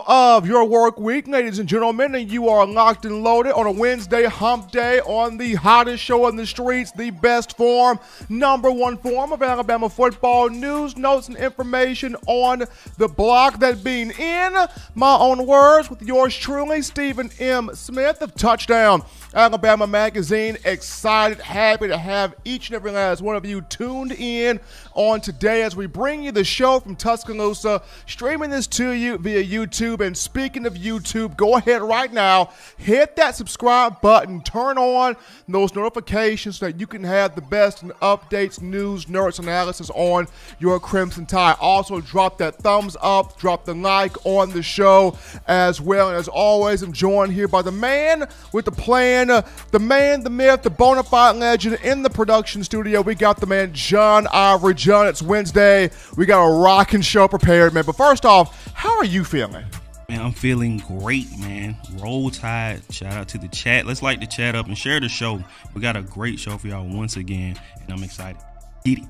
of your work week, ladies and gentlemen, and you are locked and loaded on a Wednesday hump day on the hottest show in the streets, the best form, number one form of Alabama football news, notes, and information on the block. That being in my own words with yours truly, Stephen M. Smith of Touchdown Alabama Magazine. Excited, happy to have each and every last one of you tuned in on today as we bring you the show from Tuscaloosa, streaming this to you via YouTube. And speaking of YouTube, go ahead right now, hit that subscribe button, turn on those notifications so that you can have the best updates, news, nerds, analysis on your Crimson Tide. Also, drop that thumbs up, drop the like on the show as well. And as always, I'm joined here by the man with the plan, uh, the man, the myth, the bona fide legend in the production studio. We got the man, John Ivory. John, it's Wednesday. We got a rocking show prepared, man. But first off, how are you feeling? Man, I'm feeling great, man. Roll Tide. Shout out to the chat. Let's like the chat up and share the show. We got a great show for y'all once again, and I'm excited. Get it.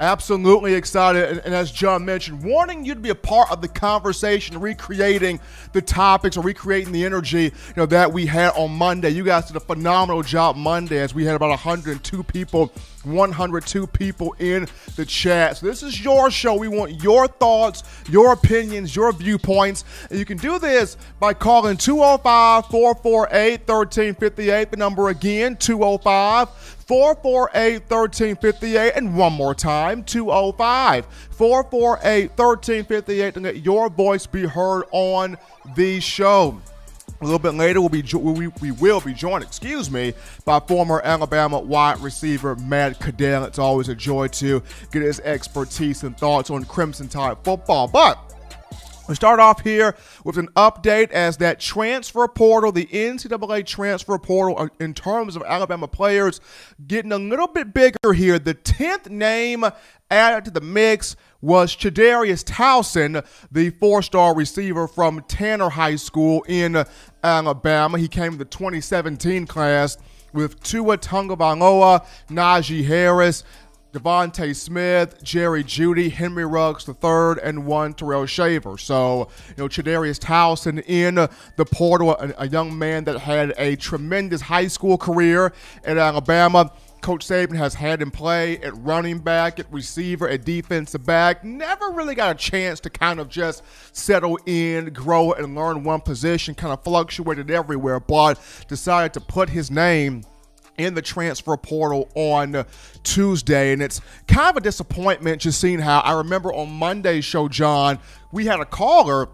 Absolutely excited. And, and, as John mentioned, wanting you to be a part of the conversation, recreating the topics or recreating the energy you know, that we had on Monday. You guys did a phenomenal job Monday as we had about 102 people, 102 people in the chat. So this is your show. We want your thoughts, your opinions, your viewpoints. And you can do this by calling 205 448 1358. The number again, 205 448 1358. And one more time, 205 448 1358 to let your voice be heard on the show. A little bit later, we'll be we, we will be joined, excuse me, by former Alabama wide receiver Matt Caddell. It's always a joy to get his expertise and thoughts on Crimson Tide football. But we start off here with an update as that transfer portal, the NCAA transfer portal, uh, in terms of Alabama players, getting a little bit bigger here. The 10th name added to the mix was Chadarius Townsend, the four star receiver from Tanner High School in Alabama. He came to the 2017 class with Tua Tagovailoa, Najee Harris, DeVonta Smith, Jerry Jeudy, Henry Ruggs III, and one Terrell Shaver. So, you know, Chadarius Townsend in the portal, a, a young man that had a tremendous high school career at Alabama. Coach Saban has had him play at running back, at receiver, at defensive back. Never really got a chance to kind of just settle in, grow, and learn one position. Kind of fluctuated everywhere, but decided to put his name in the transfer portal on Tuesday. And it's kind of a disappointment just seeing how I remember on Monday's show, John, we had a caller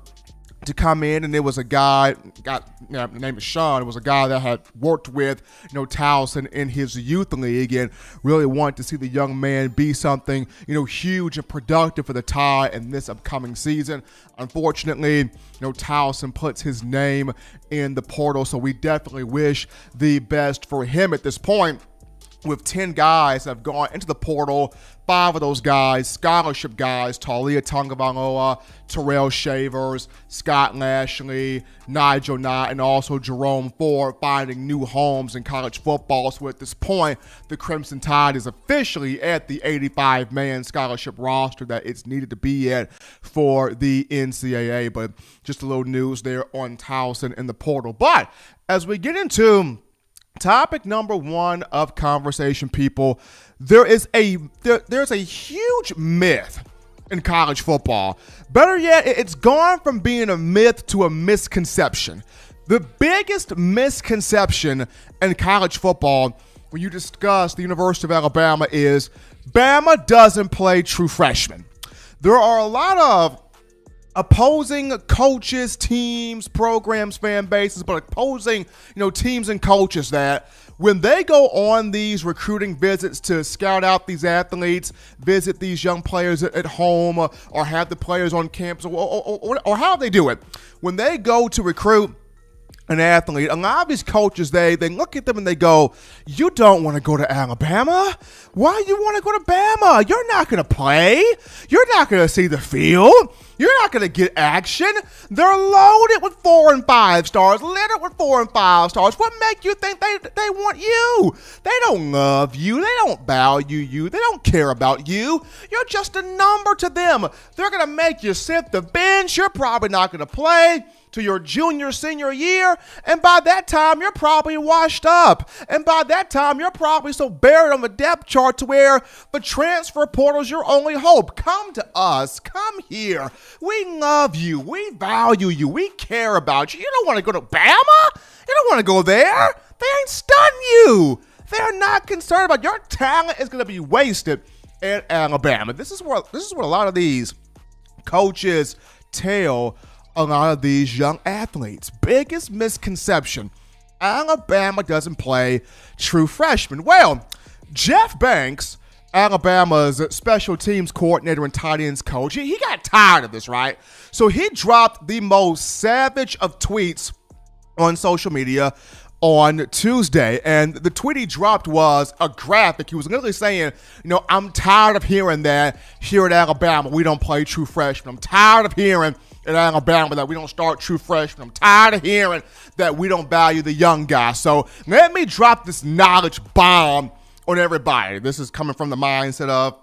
to come in, and there was a guy, got you know, name is Sean. It was a guy that had worked with you know Townsend in his youth league, and really wanted to see the young man be something you know huge and productive for the tie in this upcoming season. Unfortunately, you know Townsend puts his name in the portal, so we definitely wish the best for him at this point with 10 guys that have gone into the portal. Five of those guys, scholarship guys, Taulia Tagovailoa, Terrell Shavers, Scott Lashley, Nigel Knott, and also Jerome Ford finding new homes in college football. So at this point, the Crimson Tide is officially at the 85-man scholarship roster that it's needed to be at for the NCAA. But just a little news there on Townsend in the portal. But as we get into Topic number one of conversation, people. There is a there, there's a huge myth in college football. Better yet, it's gone from being a myth to a misconception. The biggest misconception in college football when you discuss the University of Alabama is Bama doesn't play true freshmen. There are a lot of opposing coaches, teams, programs, fan bases, but opposing, you know, teams and coaches that when they go on these recruiting visits to scout out these athletes, visit these young players at, home, or, or have the players on campus, or, or, or, or how they do it, when they go to recruit an athlete, a lot of these coaches, they they look at them and they go, "You don't want to go to Alabama? Why you want to go to Bama? You're not going to play. You're not going to see the field. You're not going to get action. They're loaded with four and five stars, littered with four and five stars. What make you think they they want you? They don't love you. They don't value you. They don't care about you. You're just a number to them. They're going to make you sit the bench. You're probably not going to play to your junior, senior year. And by that time, you're probably washed up. And by that time, you're probably so buried on the depth chart to where the transfer portal's your only hope. Come to us. Come here. We love you. We value you. We care about you. You don't want to go to Bama? You don't want to go there. They ain't stun you. They're not concerned about your talent is going to be wasted in Alabama. This is where this is what a lot of these coaches tell a lot of these young athletes. Biggest misconception Alabama doesn't play true freshmen. Well, Jeff Banks, Alabama's special teams coordinator and tight ends coach, he, he got tired of this, right? So he dropped the most savage of tweets on social media on Tuesday. And the tweet he dropped was a graphic. He was literally saying, you know, I'm tired of hearing that here at Alabama, we don't play true freshmen. I'm tired of hearing at Alabama that we don't start true freshmen. I'm tired of hearing that we don't value the young guys. So let me drop this knowledge bomb on everybody. This is coming from the mindset of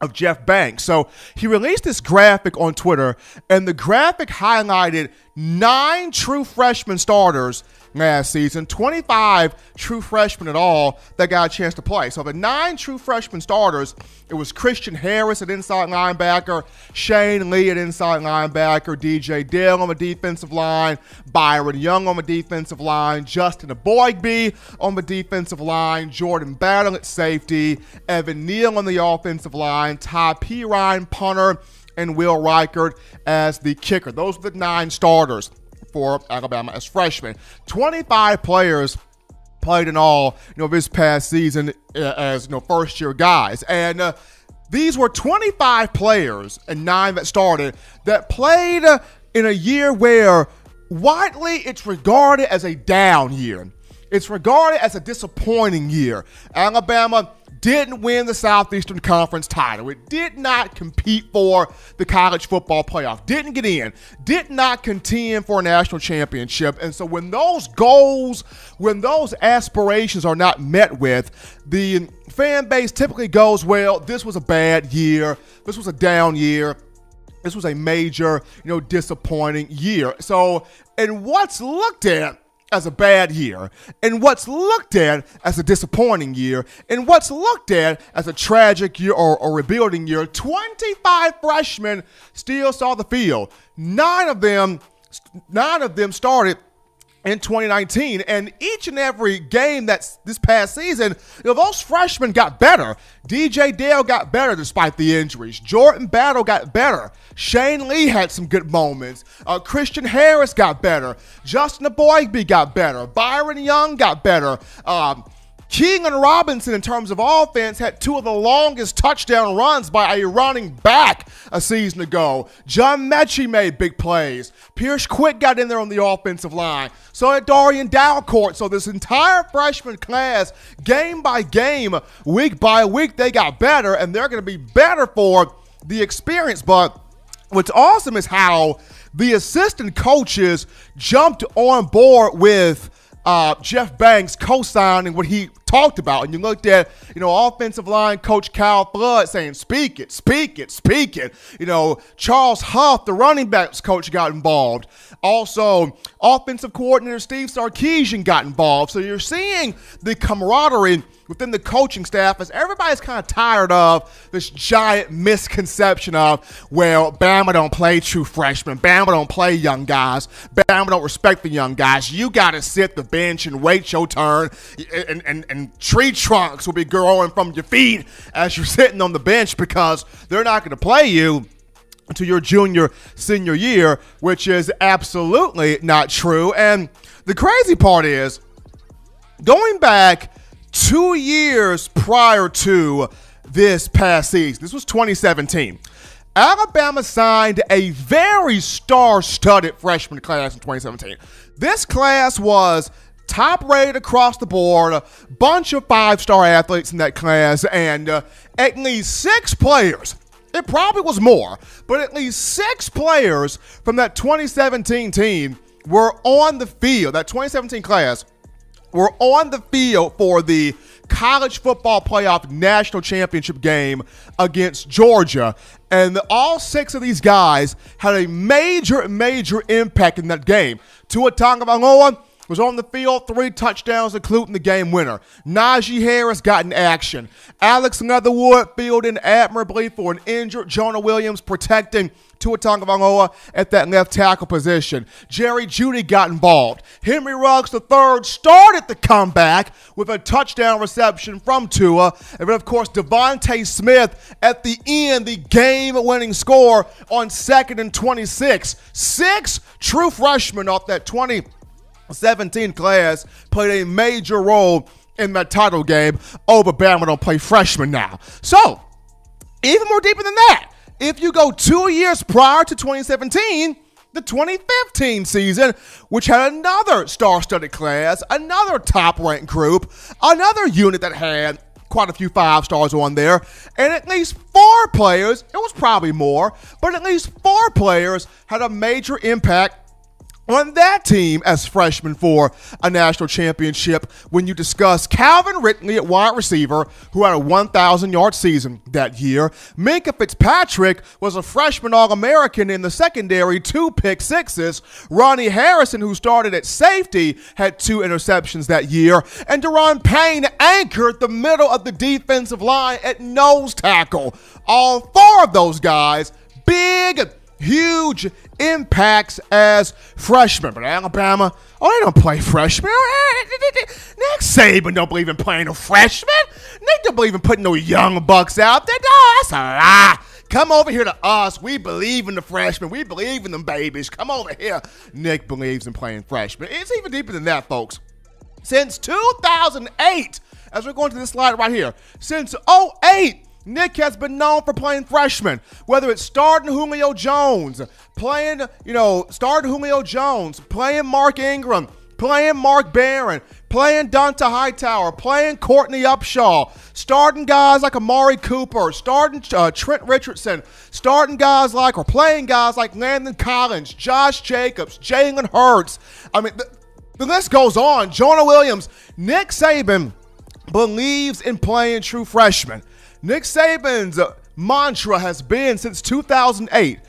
of Jeff Banks. So he released this graphic on Twitter, and the graphic highlighted nine true freshman starters last season, 25 true freshmen at all that got a chance to play. So the nine true freshman starters, it was Christian Harris at inside linebacker, Shane Lee at inside linebacker, DJ Dale on the defensive line, Byron Young on the defensive line, Justin Eboigbe on the defensive line, Jordan Battle at safety, Evan Neal on the offensive line, Ty Perine punter, and Will Reichard as the kicker. Those were the nine starters for Alabama as freshmen. 25 players played in all, you know, this past season uh, as, you know, first year guys. And uh, these were 25 players and nine that started that played uh, in a year where widely it's regarded as a down year. It's regarded as a disappointing year. Alabama didn't win the Southeastern Conference title. It did not compete for the college football playoff, didn't get in, did not contend for a national championship. And so when those goals, when those aspirations are not met with, the fan base typically goes, well, this was a bad year, this was a down year. This was a major, you know, disappointing year. So, and what's looked at as a bad year, and what's looked at as a disappointing year, and what's looked at as a tragic year or, or rebuilding year. 25 freshmen still saw the field. Nine of them, nine of them started in 2019. And each and every game that's this past season, you know, those freshmen got better. DJ Dale got better despite the injuries. Jordan Battle got better. Shane Lee had some good moments. Uh, Christian Harris got better. Justin Eboigbe got better. Byron Young got better. Um, Keilan Robinson, in terms of offense, had two of the longest touchdown runs by a running back a season ago. John Metchie made big plays. Pierce Quick got in there on the offensive line. So did Darrian Dalcourt. So this entire freshman class, game by game, week by week, they got better, and they're going to be better for the experience. But what's awesome is how the assistant coaches jumped on board with uh, Jeff Banks co-signing what he talked about. And you looked at, you know, offensive line coach Kyle Flood saying, speak it, speak it, speak it. You know, Charles Huff, the running backs coach, got involved. Also, offensive coordinator Steve Sarkisian got involved. So you're seeing the camaraderie within the coaching staff as everybody's kind of tired of this giant misconception of, well, Bama don't play true freshmen. Bama don't play young guys. Bama don't respect the young guys. You got to sit the bench and wait your turn. And, and, and tree trunks will be growing from your feet as you're sitting on the bench because they're not going to play you to your junior senior year, which is absolutely not true. And the crazy part is going back two years prior to this past season, this was 2017. Alabama signed a very star studded freshman class in 2017. This class was top rated across the board, a bunch of five star athletes in that class, and uh, at least six players It probably was more, but at least six players from that 2017 team were on the field. That 2017 class were on the field for the college football playoff national championship game against Georgia. And all six of these guys had a major, major impact in that game. Tua Tagovailoa was on the field, three touchdowns, including the game winner. Najee Harris got in action. Alex Leatherwood filled in admirably for an injured Jonah Williams, protecting Tua Tagovailoa at that left tackle position. Jerry Jeudy got involved. Henry Ruggs III started the comeback with a touchdown reception from Tua. And then, of course, DeVonta Smith at the end, the game-winning score on second and 26. Six true freshmen off that 20- 17 class played a major role in that title game over Bama don't play freshmen now. So, even more deeper than that, if you go two years prior to 2017, the 2015 season, which had another star-studded class, another top-ranked group, another unit that had quite a few five stars on there, and at least four players, it was probably more, but at least four players had a major impact on that team as freshmen for a national championship when you discuss Calvin Ridley at wide receiver, who had a 1,000 yard season that year. Minkah Fitzpatrick was a freshman All American in the secondary, two pick sixes. Ronnie Harrison, who started at safety, had two interceptions that year. And Da'Ron Payne anchored the middle of the defensive line at nose tackle. All four of those guys, big huge impacts as freshmen. But Alabama, oh, they don't play freshmen. Oh, eh, eh, eh, Nick Saban don't believe in playing a freshman. Nick don't believe in putting no young bucks out there. No, that's a lie. Come over here to us. We believe in the freshmen. We believe in them babies. Come over here. Nick believes in playing freshmen. It's even deeper than that, folks. Since 2008, as we're going to this slide right here, since 08, Nick has been known for playing freshmen, whether it's starting Julio Jones, playing, you know, starting Julio Jones, playing Mark Ingram, playing Mark Barron, playing Dont'a Hightower, playing Courtney Upshaw, starting guys like Amari Cooper, starting uh, Trent Richardson, starting guys like, or playing guys like Landon Collins, Josh Jacobs, Jalen Hurts. I mean, the, the list goes on. Jonah Williams, Nick Saban believes in playing true freshmen. Nick Saban's mantra has been since 2008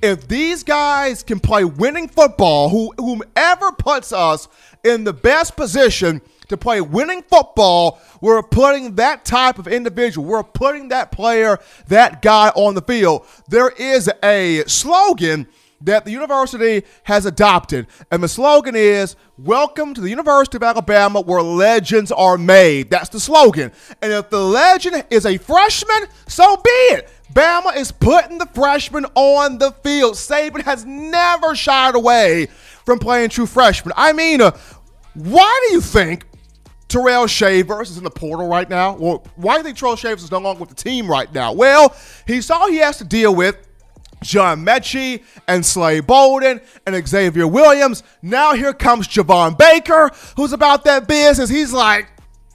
if these guys can play winning football, who, whomever puts us in the best position to play winning football, we're putting that type of individual, we're putting that player, that guy on the field. There is a slogan that the university has adopted. And the slogan is Welcome to the University of Alabama where legends are made. That's the slogan. And if the legend is a freshman, so be it. Bama is putting the freshman on the field. Saban has never shied away from playing true freshmen. I mean, uh, why do you think Terrell Shavers is in the portal right now? Well, why do you think Terrell Shavers is no longer with the team right now? Well, he's all he has to deal with John Metchie and Slade Bolden and Xavier Williams. Now here comes Javon Baker, who's about that business. He's like,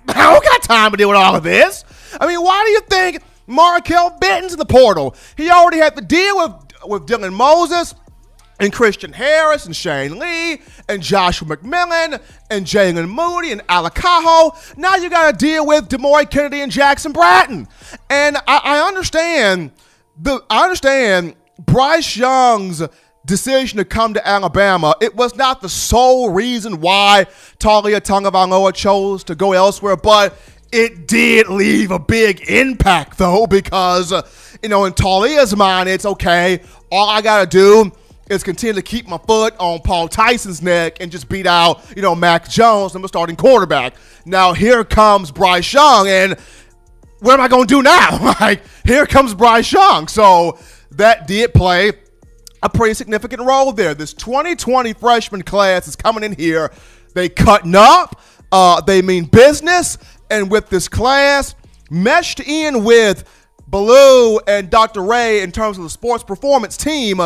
I don't got time to deal with all of this. I mean, why do you think Markail Benton's in the portal? He already had to deal with, with Dylan Moses and Christian Harris and Shane Lee and Joshua McMillon and Jaylen Moody and Ale Kaho. Now you got to deal with Demouy Kennedy and Jackson Bratton. And I, I understand the I understand Bryce Young's decision to come to Alabama, it was not the sole reason why Taulia Tagovailoa chose to go elsewhere, but it did leave a big impact, though, because, you know, in Taulia's mind, it's okay, all I got to do is continue to keep my foot on Paul Tyson's neck and just beat out, you know, Mac Jones, a starting quarterback. Now, here comes Bryce Young, and what am I going to do now? like, here comes Bryce Young. So, that did play a pretty significant role there. This 2020 freshman class is coming in here. They cutting up. Uh, they mean business. And with this class meshed in with Ballou and Dr. Rhea in terms of the sports performance team,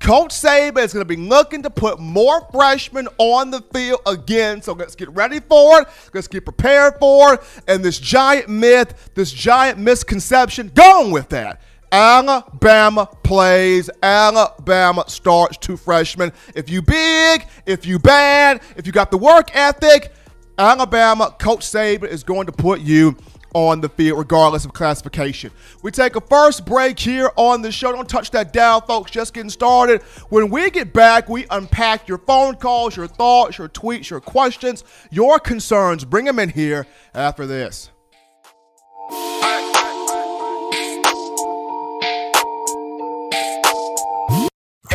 Coach Saban is going to be looking to put more freshmen on the field again. So let's get ready for it. Let's get prepared for it. And this giant myth, this giant misconception, going with that Alabama plays. Alabama starts two freshmen. If you big, if you bad, if you got the work ethic, Alabama, Coach Saban is going to put you on the field, regardless of classification. We take a first break here on the show. Don't touch that dial, folks. Just getting started. When we get back, we unpack your phone calls, your thoughts, your tweets, your questions, your concerns. Bring them in here after this.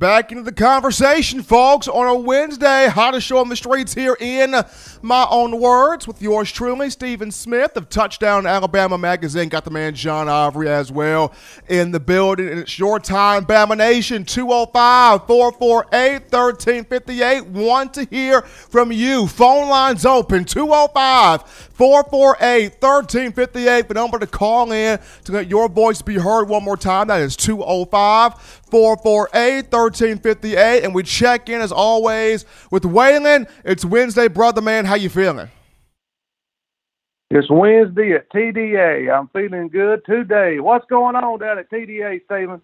Back into the conversation, folks, on a Wednesday. Hottest show on the streets here in my own words with yours truly, Stephen Smith of Touchdown Alabama Magazine. Got the man John Ivory as well in the building. And it's your time, Bama Nation, 205 448 1358. Want to hear from you. Phone lines open, 205 448 1358. The number to call in to let your voice be heard one more time. That is 205 448 1358. And we check in as always with Waylon. It's Wednesday, brother man. How you feeling? It's Wednesday at TDA. I'm feeling good today. What's going on down at TDA, Stephen?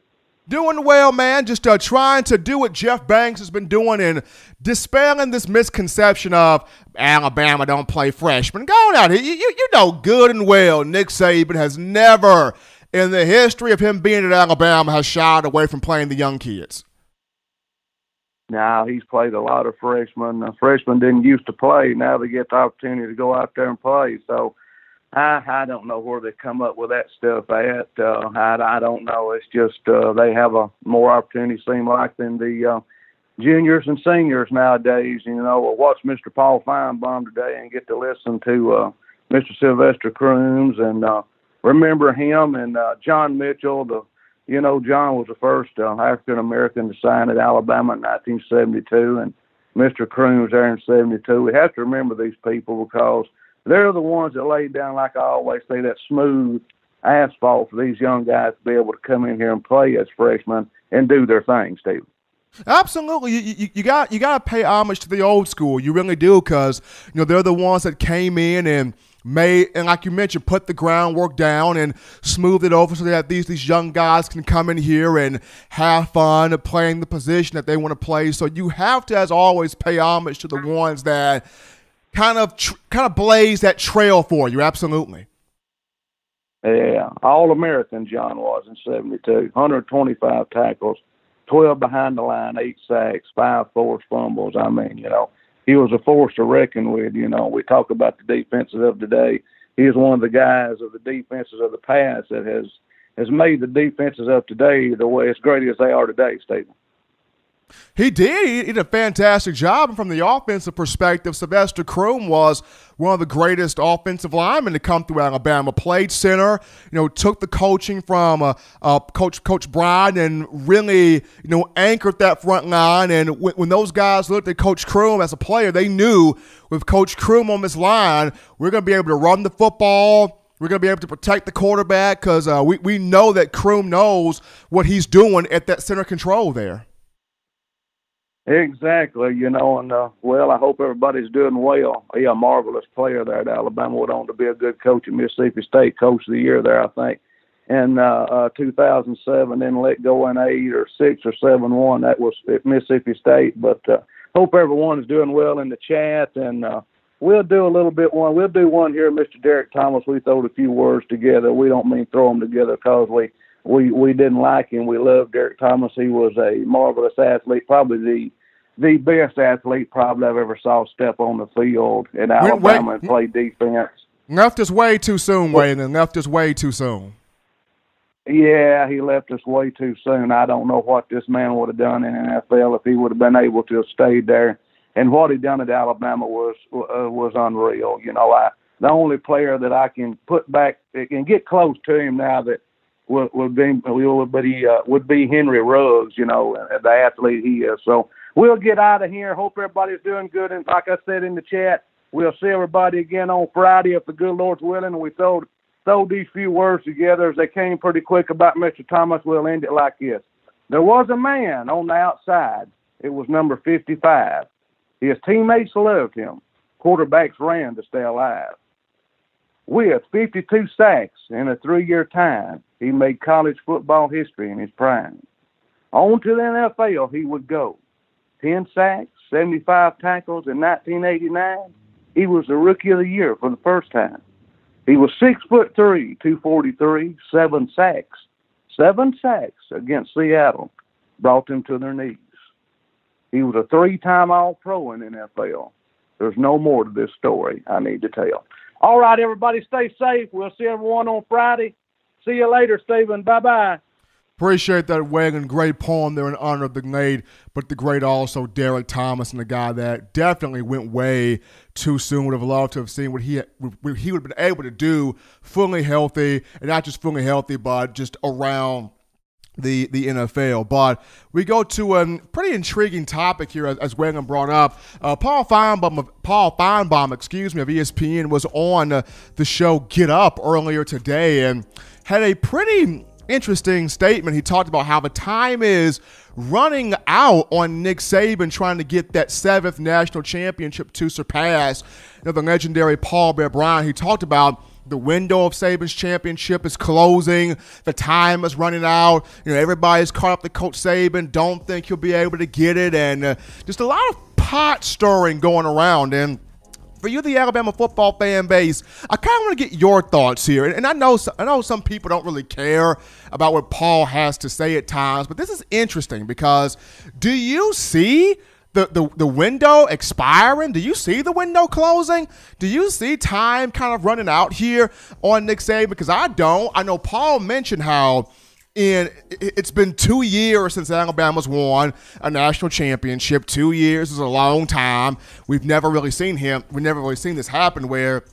Doing well, man. Just uh, trying to do what Jeff Banks has been doing and dispelling this misconception of Alabama don't play freshmen. Going out here, you, you, you know good and well Nick Saban has never – in the history of him being at Alabama has shied away from playing the young kids? Now he's played a lot of freshmen. Uh, freshmen didn't used to play. Now they get the opportunity to go out there and play. So I I don't know where they come up with that stuff at. Uh, I I don't know. It's just uh, they have a more opportunity seem like than the uh, juniors and seniors nowadays. You know, watch Mr. Paul Finebaum today and get to listen to uh, Mr. Sylvester Crooms and uh, remember him and uh, John Mitchell. The you know John was the first uh, African American to sign at Alabama in 1972, and Mr. Croom was there in '72. We have to remember these people because they're the ones that laid down, like I always say, that smooth asphalt for these young guys to be able to come in here and play as freshmen and do their thing, Steve. Absolutely, you, you, you, got you got to pay homage to the old school. You really do, because you know they're the ones that came in and made and like you mentioned, put the groundwork down and smooth it over so that these these young guys can come in here and have fun playing the position that they want to play. So you have to, as always, pay homage to the ones that kind of tr- kind of blaze that trail for you. Absolutely. Yeah, All American John was in '72, 125 tackles, 12 behind the line, eight sacks, five forced fumbles. I mean, you know, he was a force to reckon with. You know, we talk about the defenses of today. He is one of the guys of the defenses of the past that has has made the defenses of today the way as great as they are today, Stephen. He did. He did a fantastic job. And from the offensive perspective, Sylvester Croom was one of the greatest offensive linemen to come through Alabama. Played center, you know, took the coaching from uh, uh, Coach Coach Bryant and really, you know, anchored that front line. And when, when those guys looked at Coach Croom as a player, they knew with Coach Croom on this line, we're going to be able to run the football. We're going to be able to protect the quarterback because uh, we, we know that Croom knows what he's doing at that center control there. Exactly, you know, and uh, well, I hope everybody's doing well. He's a marvelous player there at Alabama. Went on to be a good coach at Mississippi State, coach of the year there, I think, in uh, uh, 2007. Then let go in eight or six or seven one. That was at Mississippi State. But uh, hope everyone is doing well in the chat, and uh, we'll do a little bit one. We'll do one here, Mr. Derrick Thomas. We throwed a few words together. We don't mean throw them together because we we we didn't like him. We loved Derrick Thomas. He was a marvelous athlete, probably the the best athlete probably I've ever saw step on the field in Alabama and play defense. Left us way too soon, Wayne, and left us way too soon. Yeah, he left us way too soon. I don't know what this man would have done in NFL if he would have been able to have stayed there. And what he done at Alabama was uh, was unreal. You know, I the only player that I can put back can get close to him now that would, would be would be uh, would be Henry Ruggs. You know, the athlete he is. So we'll get out of here. Hope everybody's doing good. And like I said in the chat, we'll see everybody again on Friday if the good Lord's willing. We throw throw these few words together as they came pretty quick about Mr. Thomas. We'll end it like this. There was a man on the outside. It was number 55. His teammates loved him. Quarterbacks ran to stay alive. With 52 sacks in a three-year time, he made college football history in his prime. On to the NFL he would go. 10 sacks, 75 tackles in 1989. He was the rookie of the year for the first time. He was six foot three, 243, seven sacks. Seven sacks against Seattle brought them to their knees. He was a three time All Pro in NFL. There's no more to this story I need to tell. All right, everybody, stay safe. We'll see everyone on Friday. See you later, Stephen. Bye bye. Appreciate that wagon. Great poem there in honor of the great, but the great also Derrick Thomas and the guy that definitely went way too soon. Would have loved to have seen what he what he would have been able to do, fully healthy, and not just fully healthy, but just around the the NFL. But we go to a pretty intriguing topic here, as, as Wagon brought up. Uh, Paul Finebaum, Paul Finebaum, excuse me, of ESPN was on uh, the show Get Up earlier today and had a pretty interesting statement. He talked about how the time is running out on Nick Saban trying to get that seventh national championship to surpass you know, the legendary Paul Bear Bryant. He talked about the window of Saban's championship is closing. The time is running out. You know, everybody's caught up to Coach Saban. Don't think he'll be able to get it, and uh, just a lot of pot stirring going around. And for you, the Alabama football fan base, I kind of want to get your thoughts here. And I know I know some people don't really care about what Paul has to say at times, but this is interesting because do you see the, the, the window expiring? Do you see the window closing? Do you see time kind of running out here on Nick Saban? Because I don't. I know Paul mentioned how – and it's been two years since Alabama's won a national championship. Two years is a long time. We've never really seen him. We've never really seen this happen where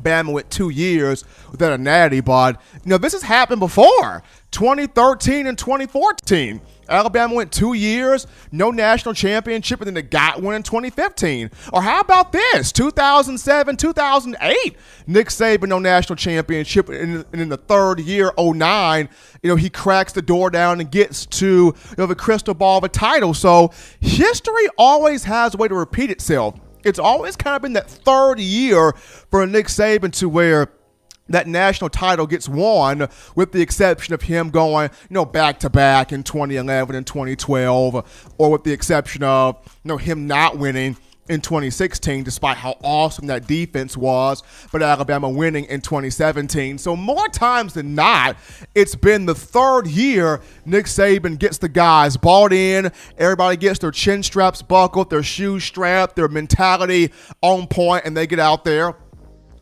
Bama went two years without a natty. But you know, this has happened before. 2013 and 2014. Alabama went two years, no national championship, and then they got one in 2015. Or how about this? 2007, 2008, Nick Saban, no national championship, and in the third year, 09, you know, he cracks the door down and gets to you know, the crystal ball of a title. So history always has a way to repeat itself. It's always kind of been that third year for Nick Saban to where – that national title gets won, with the exception of him going, you know, back to back in 2011 and 2012, or with the exception of, you know, him not winning in 2016, despite how awesome that defense was, but Alabama winning in 2017. So, more times than not, it's been the third year Nick Saban gets the guys bought in. Everybody gets their chin straps buckled, their shoes strapped, their mentality on point, and they get out there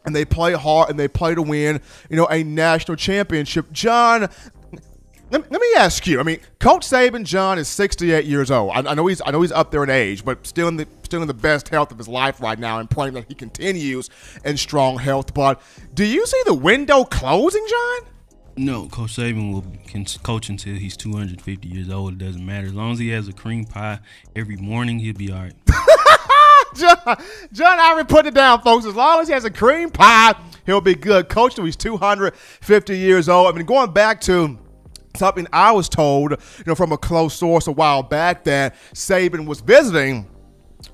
and they play hard and they play to win, you know, a national championship. John, let, let me ask you. I mean, Coach Saban, John is 68 years old. I, I, know he's I know he's up there in age, but still in the still in the best health of his life right now, and praying that he continues in strong health. But do you see the window closing, John? No, Coach Saban will can coach until he's 250 years old. It doesn't matter as long as he has a cream pie every morning, he'll be all right. John, John Ivory put it down, folks. As long as he has a cream pie, he'll be good. Coach till he's 250 years old. I mean, going back to something I was told, you know, from a close source a while back that Saban was visiting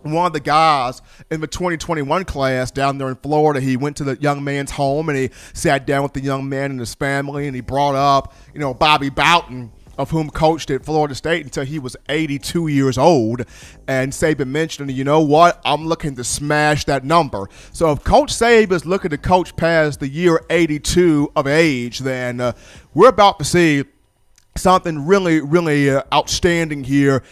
one of the guys in the 2021 class down there in Florida. He went to the young man's home and he sat down with the young man and his family and he brought up, you know, Bobby Bowden of whom coached at Florida State until he was 82 years old. And Saban mentioned, you know what? I'm looking to smash that number. So if Coach is looking to coach past the year 82 of age, then uh, we're about to see something really, really uh, outstanding here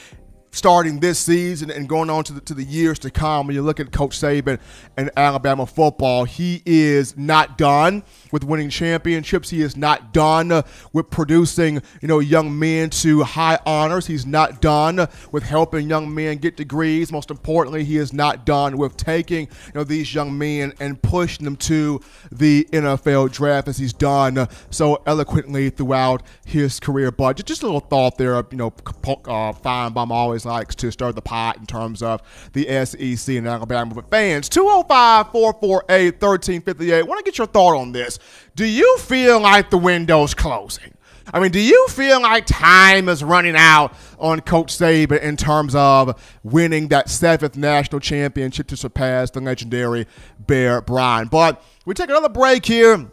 starting this season and going on to the, to the years to come. When you look at Coach Saban and Alabama football, he is not done with winning championships. He is not done with producing, you know, young men to high honors. He's not done with helping young men get degrees. Most importantly, he is not done with taking, you know, these young men and pushing them to the NFL draft as he's done so eloquently throughout his career. But just a little thought there, you know, uh, Finebaum always likes to stir the pot in terms of the SEC and Alabama. But fans, 205 448 1358. want to get your thought on this. Do you feel like the window's closing? I mean, do you feel like time is running out on Coach Saban in terms of winning that seventh national championship to surpass the legendary Bear Bryant? But we take another break here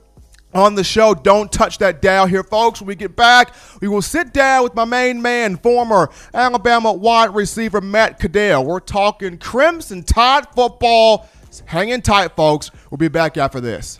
on the show. Don't touch that dial here, folks. When we get back, we will sit down with my main man, former Alabama wide receiver Matt Caddell. We're talking Crimson Tide football. Hang in tight, folks. We'll be back after this.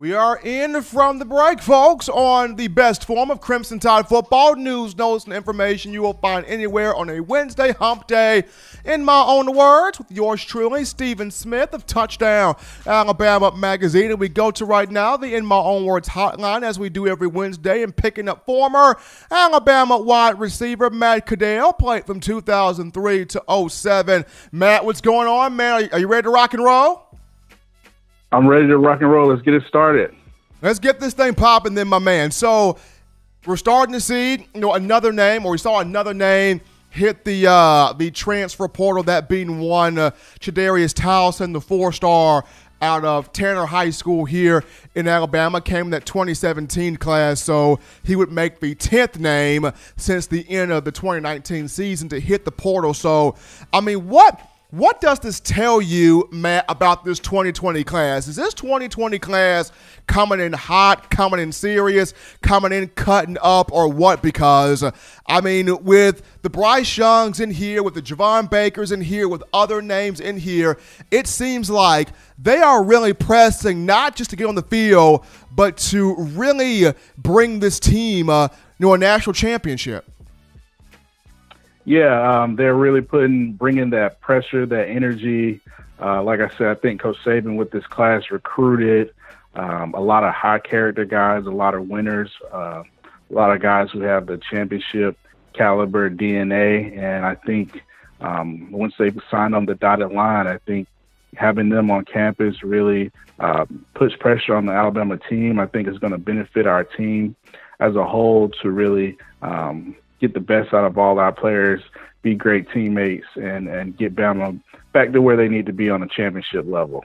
We are in from the break, folks, on the best form of Crimson Tide football news, notes, and information you will find anywhere on a Wednesday hump day. In my own words, with yours truly, Stephen Smith of Touchdown Alabama Magazine. And we go to right now the In My Own Words hotline, as we do every Wednesday, and picking up former Alabama wide receiver Matt Caddell, played from 2003 to 07. Matt, what's going on, man? Are you ready to rock and roll? I'm ready to rock and roll. Let's get it started. Let's get this thing popping, then, my man. So we're starting to see, you know, another name, or we saw another name hit the uh, the transfer portal. That being one, uh, Chadarius Townsend, the four star out of Tanner High School here in Alabama, came in that 2017 class. So he would make the 10th name since the end of the 2019 season to hit the portal. So, I mean, what what does this tell you, Matt, about this 2020 class? Is this 2020 class coming in hot, coming in serious, coming in cutting up, or what? Because, I mean, with the Bryce Youngs in here, with the Javon Bakers in here, with other names in here, it seems like they are really pressing not just to get on the field, but to really bring this team uh, a national championship. Yeah, um, they're really putting bringing that pressure, that energy. Uh, like I said, I think Coach Saban with this class recruited um, a lot of high character guys, a lot of winners, uh, a lot of guys who have the championship caliber DNA. And I think um, once they sign on the dotted line, I think having them on campus really uh, puts pressure on the Alabama team. I think it's going to benefit our team as a whole to really um, get the best out of all our players, be great teammates, and and get Bama back to where they need to be on a championship level.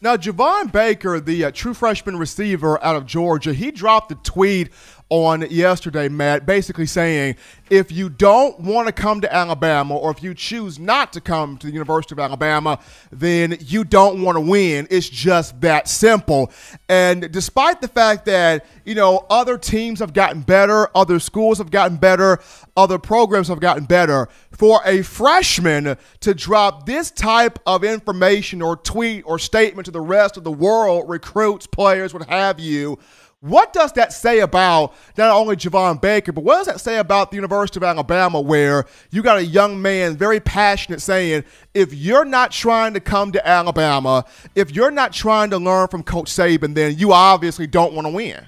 Now, Javon Baker, the uh, true freshman receiver out of Georgia, he dropped a tweet on yesterday, Matt, basically saying if you don't want to come to Alabama or if you choose not to come to the University of Alabama, then you don't want to win. It's just that simple. And despite the fact that, you know, other teams have gotten better, other schools have gotten better, other programs have gotten better, for a freshman to drop this type of information or tweet or statement to the rest of the world, recruits, players, what have you, what does that say about not only Javon Baker, but what does that say about the University of Alabama, where you got a young man very passionate saying, if you're not trying to come to Alabama, if you're not trying to learn from Coach Saban, then you obviously don't want to win.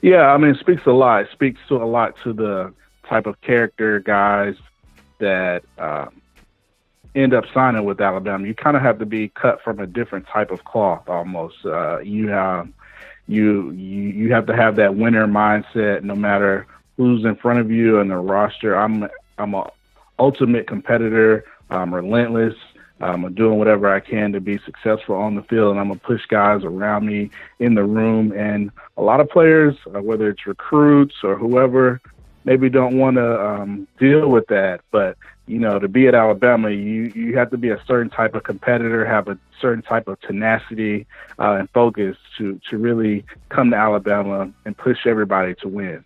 Yeah, I mean, it speaks a lot. It speaks to a lot to the type of character guys that um, end up signing with Alabama. You kind of have to be cut from a different type of cloth, almost. Uh, you have you you you have to have that winner mindset, no matter who's in front of you and the roster. I'm I'm a ultimate competitor. I'm relentless. I'm doing whatever I can to be successful on the field, and I'm gonna push guys around me in the room. And a lot of players, uh, whether it's recruits or whoever, maybe don't want to um, deal with that. But you know, to be at Alabama, you you have to be a certain type of competitor, have a certain type of tenacity uh, and focus to to really come to Alabama and push everybody to win.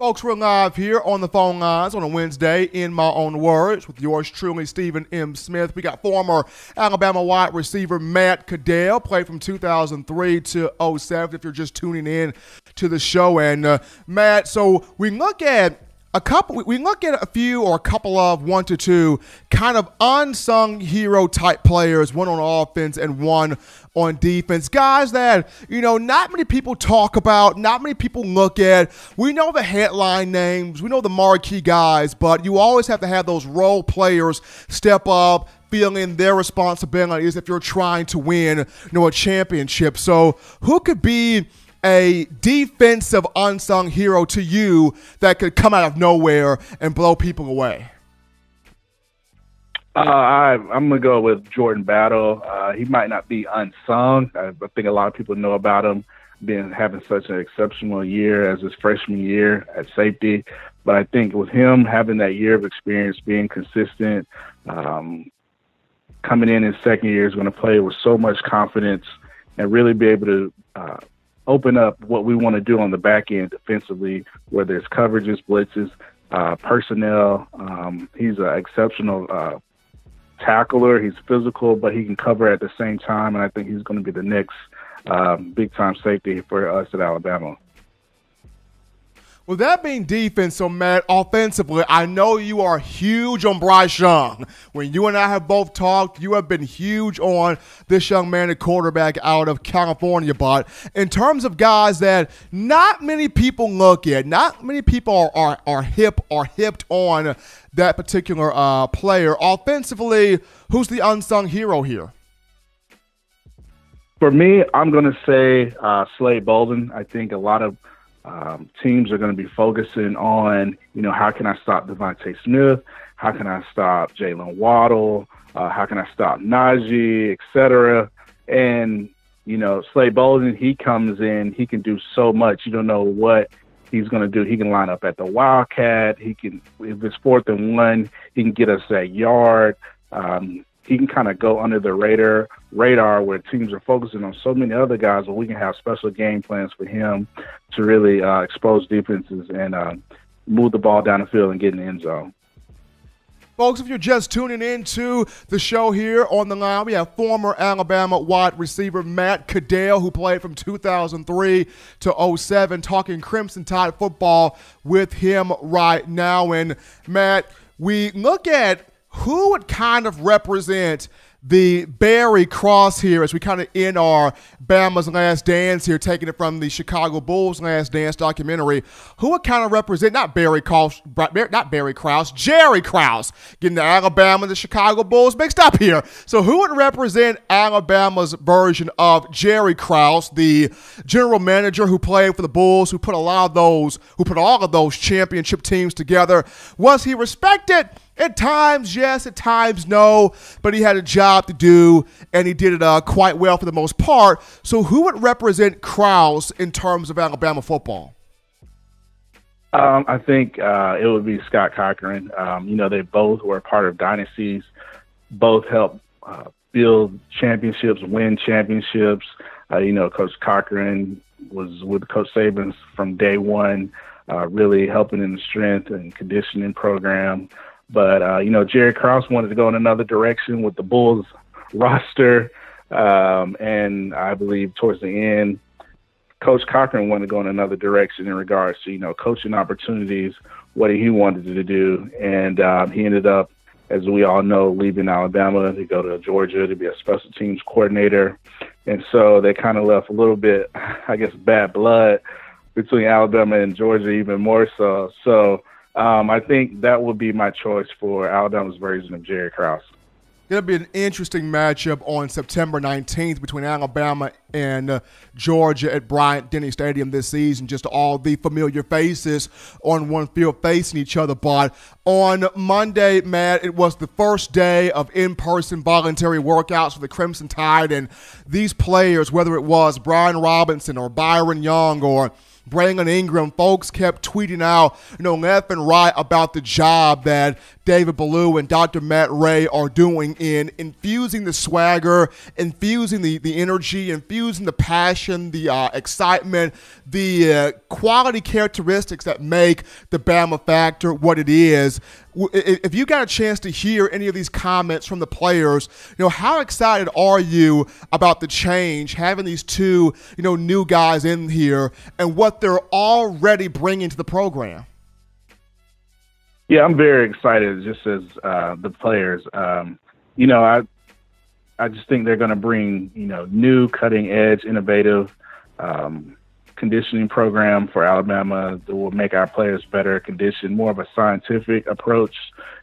Folks, we're live here on the phone lines on a Wednesday in my own words with yours truly, Stephen M. Smith. We got former Alabama wide receiver Matt Caddell, played from 2003 to 07 if you're just tuning in to the show. And uh, Matt, so we look at a couple we can look at a few or a couple of one to two kind of unsung hero type players one on offense and one on defense. Guys that you know not many people talk about not many people look at. We know the headline names we know the marquee guys but you always have to have those role players step up feeling their responsibilities if you're trying to win you know a championship. So who could be a defensive unsung hero to you that could come out of nowhere and blow people away? Uh, I, am gonna go with Jordan Battle. Uh, he might not be unsung. I, I, think a lot of people know about him being having such an exceptional year as his freshman year at safety. But I think with him having that year of experience, being consistent, um, coming in his second year is going to play with so much confidence and really be able to uh, open up what we want to do on the back end defensively, whether it's coverages, blitzes, uh, personnel. Um, he's an exceptional uh, tackler. He's physical, but he can cover at the same time, and I think he's going to be the next um, big time safety for us at Alabama. With that being defense, so Matt, offensively, I know you are huge on Bryce Young. When you and I have both talked, you have been huge on this young man, a quarterback out of California. But in terms of guys that not many people look at, not many people are, are, are hip or hipped on that particular uh, player. Offensively, who's the unsung hero here? For me, I'm going to say uh, Slade Bolden. I think a lot of – um, teams are going to be focusing on, you know, how can I stop DeVonta Smith? How can I stop Jaylen Waddle? Uh, how can I stop Najee, et cetera? And, you know, Slade Bolden, he comes in, he can do so much. You don't know what he's going to do. He can line up at the Wildcat. He can, if it's fourth and one, he can get us that yard. Um, he can kind of go under the radar radar where teams are focusing on so many other guys where we can have special game plans for him to really uh, expose defenses and uh, move the ball down the field and get in the end zone. Folks, if you're just tuning in to the show here on the line, we have former Alabama wide receiver Matt Caddell, who played from 2003 to 07, talking Crimson Tide football with him right now. And Matt, we look at who would kind of represent the Barry Cross here as we kind of end our Bama's Last Dance here, taking it from the Chicago Bulls Last Dance documentary. Who would kind of represent not Barry Cross, not Barry Krause, Jerry Krause, getting the Alabama and the Chicago Bulls mixed up here. So who would represent Alabama's version of Jerry Krause, the general manager who played for the Bulls, who put a lot of those, who put all of those championship teams together? Was he respected? At times, yes. At times, no. But he had a job to do, and he did it uh, quite well for the most part. So, who would represent Krause in terms of Alabama football? Um, I think uh, it would be Scott Cochran. Um, you know, they both were part of dynasties, both helped uh, build championships, win championships. Uh, you know, Coach Cochran was with Coach Saban from day one, uh, really helping in the strength and conditioning program. But uh, you know, Jerry Krause wanted to go in another direction with the Bulls roster, um, and I believe towards the end, Coach Cochran wanted to go in another direction in regards to you know coaching opportunities, what he wanted to do, and um, he ended up, as we all know, leaving Alabama to go to Georgia to be a special teams coordinator, and so they kind of left a little bit, I guess, bad blood between Alabama and Georgia, even more so. So um, I think that would be my choice for Alabama's version of Jerry Krause. It'll be an interesting matchup on September 19th between Alabama and uh, Georgia at Bryant Denny Stadium this season. Just all the familiar faces on one field facing each other. But on Monday, Matt, it was the first day of in person voluntary workouts for the Crimson Tide. And these players, whether it was Brian Robinson or Byron Young or Brandon Ingram, folks kept tweeting out, you know, left and right about the job that David Ballou and Dr. Matt Rhea are doing in infusing the swagger, infusing the, the energy, infusing the passion, the uh, excitement, the uh, quality characteristics that make the Bama Factor what it is. If you got a chance to hear any of these comments from the players, you know, how excited are you about the change, having these two, you know, new guys in here and what they're already bringing to the program? Yeah, I'm very excited. Just as uh, the players, um, you know, I I just think they're going to bring you know new, cutting edge, innovative um, conditioning program for Alabama that will make our players better conditioned, more of a scientific approach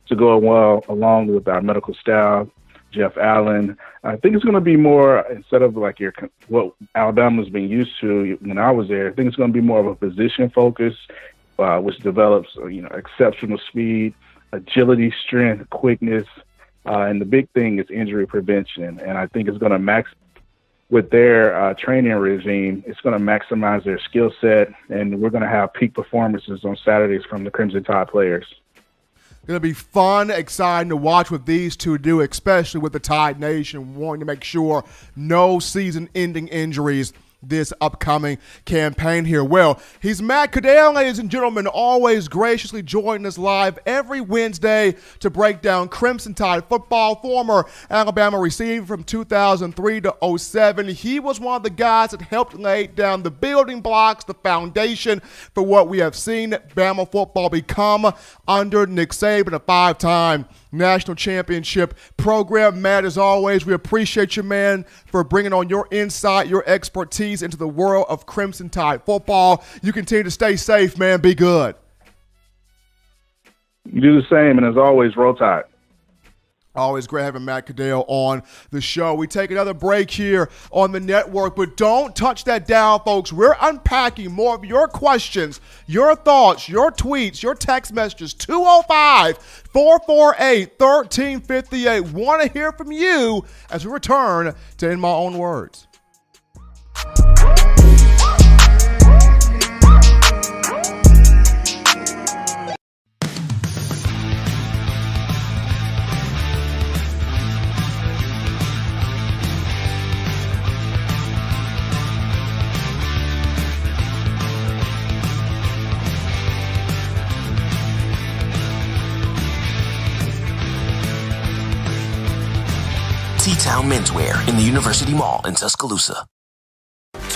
to go well along with our medical staff. Jeff Allen. I think it's going to be more instead of like your what Alabama's been used to when I was there. I think it's going to be more of a position focus uh, which develops uh, you know exceptional speed, agility, strength, quickness, uh, and the big thing is injury prevention. And I think it's going to max with their uh, training regime. It's going to maximize their skill set, and we're going to have peak performances on Saturdays from the Crimson Tide players. Going to be fun, exciting to watch what these two do, especially with the Tide Nation wanting to make sure no season-ending injuries this upcoming campaign here. Well, he's Matt Caddell, ladies and gentlemen, always graciously joining us live every Wednesday to break down Crimson Tide football. Former Alabama receiver from 2003 to 07. He was one of the guys that helped lay down the building blocks, the foundation for what we have seen Bama football become under Nick Saban, a five-time national championship program. Matt, as always, we appreciate you, man, for bringing on your insight, your expertise into the world of Crimson Tide football. You continue to stay safe, man. Be good. You do the same, and as always, roll tide. Always great having Matt Caddell on the show. We take another break here on the network, but don't touch that dial, folks. We're unpacking more of your questions, your thoughts, your tweets, your text messages. 205 448 1358. Want to hear from you as we return to In My Own Words. Menswear in the University Mall in Tuscaloosa.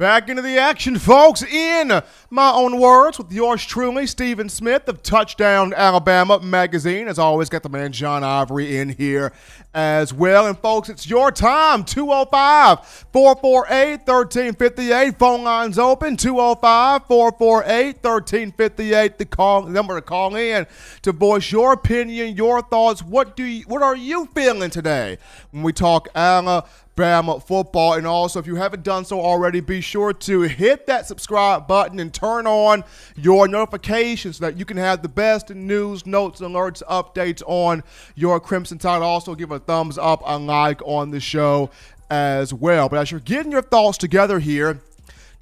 Back into the action, folks, in my own words with yours truly, Stephen Smith of Touchdown Alabama Magazine. As always, got the man John Ivory in here as well. And, folks, it's your time 205 448 1358. Phone lines open 205 448 1358. The number to call in to voice your opinion, your thoughts. What do you, what are you feeling today when we talk Alabama? Bama football. And also, if you haven't done so already, be sure to hit that subscribe button and turn on your notifications so that you can have the best news, notes, alerts, updates on your Crimson Tide. Also, give a thumbs up, a like on the show as well. But as you're getting your thoughts together here,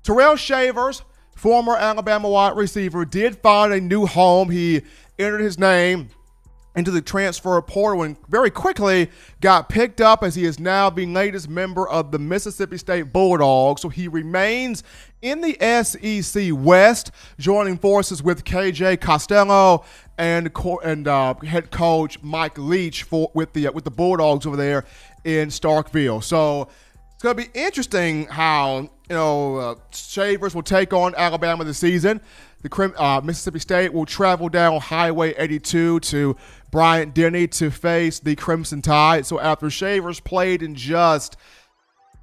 Terrell Shavers, former Alabama wide receiver, did find a new home. He entered his name into the transfer portal and very quickly got picked up as he is now the latest member of the Mississippi State Bulldogs. So he remains in the SEC West, joining forces with KJ Costello and and uh, head coach Mike Leach for with the with the Bulldogs over there in Starkville. So it's going to be interesting how you know uh, Shavers will take on Alabama this season. The uh, Mississippi State will travel down Highway 82 to Bryant Denny to face the Crimson Tide. So after Shavers played in just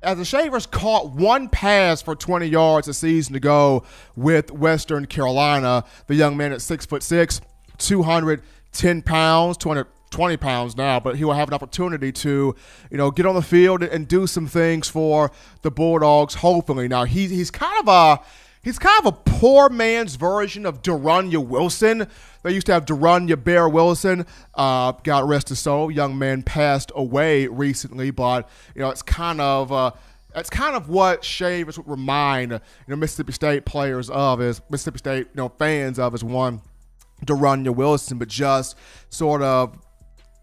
as the Shavers caught one pass for 20 yards a season ago with Western Carolina, the young man at six foot six, 210 pounds, 220 pounds now, but he will have an opportunity to, you know, get on the field and do some things for the Bulldogs. Hopefully, now he, he's kind of a He's kind of a poor man's version of De'Runnya Wilson. They used to have De'Runnya Bear Wilson. Uh, got rest his soul. Young man passed away recently, but you know it's kind of uh, that's kind of what Shavers would remind you know Mississippi State players of, is Mississippi State you know fans of, as one De'Runnya Wilson, but just sort of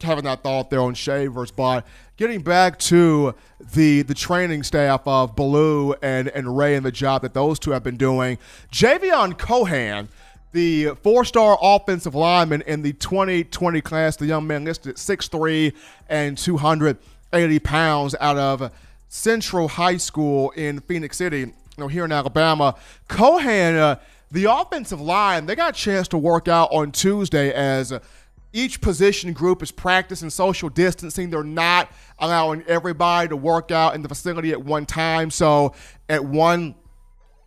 having that thought there on Shavers. But getting back to the the training staff of Ballou and, and Rhea and the job that those two have been doing, Javion Cohen, the four-star offensive lineman in the 2020 class, the young man listed at 6'3 and 280 pounds out of Central High School in Phenix City, you know, here in Alabama. Cohen, uh, the offensive line, they got a chance to work out on Tuesday as each position group is practicing social distancing. They're not allowing everybody to work out in the facility at one time. So at one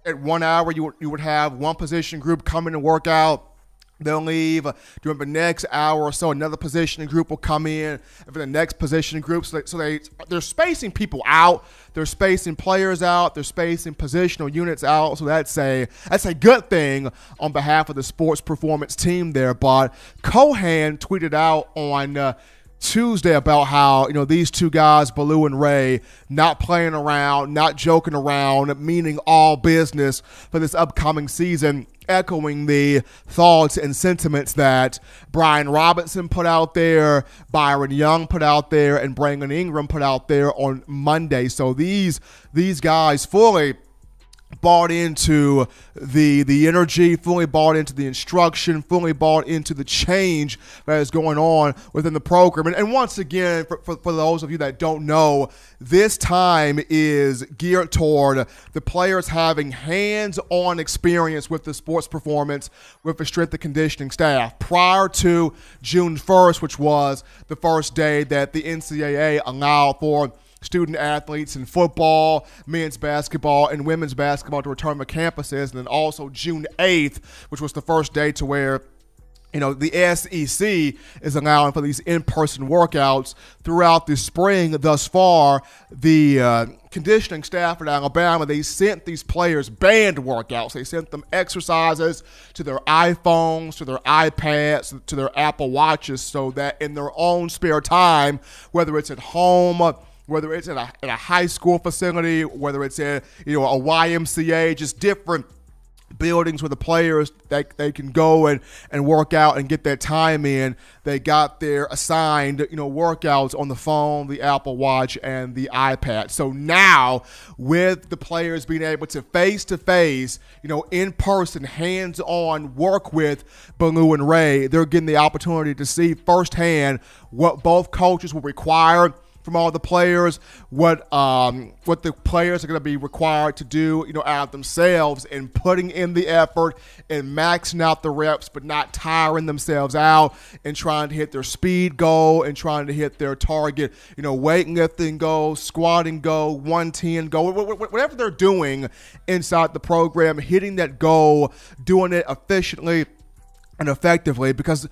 at one hour, you would, you would have one position group come in and work out They'll leave during the next hour or so. Another positioning group will come in, for the next positioning group, so they, so they they're spacing people out. They're spacing players out. They're spacing positional units out. So that's a that's a good thing on behalf of the sports performance team there. But Cohen tweeted out on. Uh, Tuesday about how, you know, these two guys, Ballou and Rhea, not playing around, not joking around, meaning all business for this upcoming season echoing the thoughts and sentiments that Brian Robinson put out there, Byron Young put out there, and Brandon Ingram put out there on Monday. So these these guys fully bought into the the energy, fully bought into the instruction, fully bought into the change that is going on within the program. And, and once again, for, for, for, those of you that don't know, this time is geared toward the players having hands-on experience with the sports performance with the strength and conditioning staff prior to June 1st, which was the first day that the NCAA allowed for student athletes in football, men's basketball, and women's basketball to return to campuses. And then also June 8th, which was the first day to where you know, the SEC is allowing for these in-person workouts throughout the spring. Thus far, the uh, conditioning staff at Alabama they sent these players band workouts. They sent them exercises to their iPhones, to their iPads, to their Apple Watches, so that in their own spare time, whether it's at home whether it's in a, in a high school facility, whether it's in you know a YMCA, just different buildings where the players they, they can go and, and work out and get their time in. They got their assigned, you know, workouts on the phone, the Apple Watch, and the iPad. So now with the players being able to face to face, you know, in person, hands on work with Ballou and Rhea, they're getting the opportunity to see firsthand what both coaches will require from all the players, what um, what the players are going to be required to do, you know, out of themselves, and putting in the effort and maxing out the reps, but not tiring themselves out and trying to hit their speed goal and trying to hit their target, you know, weightlifting goal, squatting goal, 110 goal, whatever they're doing inside the program, hitting that goal, doing it efficiently and effectively because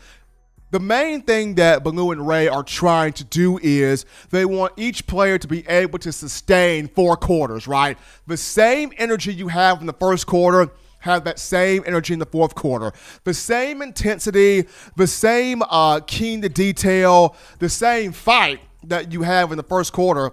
the main thing that Ballou and Rhea are trying to do is they want each player to be able to sustain four quarters, right? The same energy you have in the first quarter, have that same energy in the fourth quarter. The same intensity, the same uh, keen to detail, the same fight that you have in the first quarter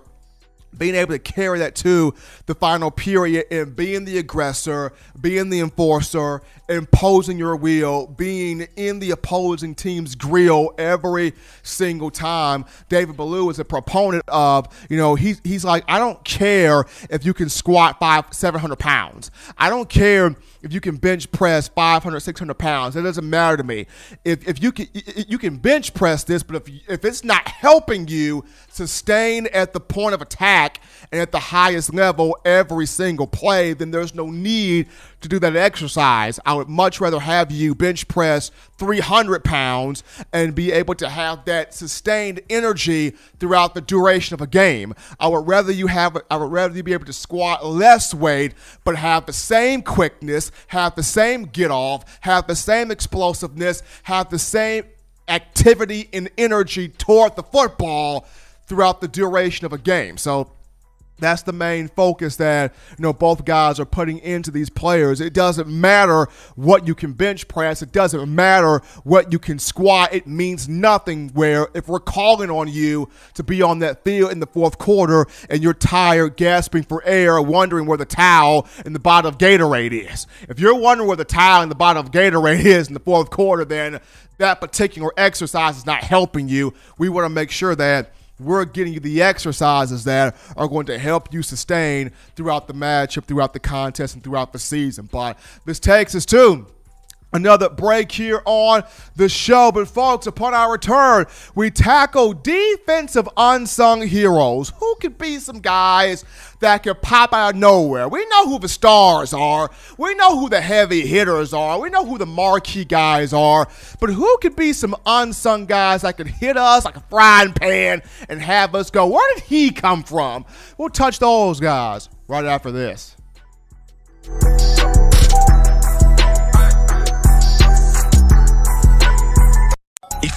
being able to carry that to the final period and being the aggressor, being the enforcer, imposing your will, being in the opposing team's grill every single time. David Ballou is a proponent of, you know, he's, he's like, I don't care if you can squat five, 700 pounds. I don't care if you can bench press 500, 600 pounds. It doesn't matter to me. If, if you can, you can bench press this, but if, if it's not helping you sustain at the point of attack and at the highest level every single play, then there's no need to do that exercise. I would much rather have you bench press 300 pounds and be able to have that sustained energy throughout the duration of a game. I would rather you have, I would rather you be able to squat less weight, but have the same quickness, have the same get off, have the same explosiveness, have the same activity and energy toward the football throughout the duration of a game. So that's the main focus that you know both guys are putting into these players. It doesn't matter what you can bench press. It doesn't matter what you can squat. It means nothing. Where if we're calling on you to be on that field in the fourth quarter and you're tired, gasping for air, wondering where the towel in the bottle of Gatorade is. If you're wondering where the towel in the bottle of Gatorade is in the fourth quarter, then that particular exercise is not helping you. We want to make sure that we're getting you the exercises that are going to help you sustain throughout the matchup, throughout the contest, and throughout the season. But this takes us to Another break here on the show. But, folks, upon our return, we tackle defensive unsung heroes. Who could be some guys that could pop out of nowhere? We know who the stars are, we know who the heavy hitters are, we know who the marquee guys are. But who could be some unsung guys that could hit us like a frying pan and have us go, where did he come from? We'll touch those guys right after this.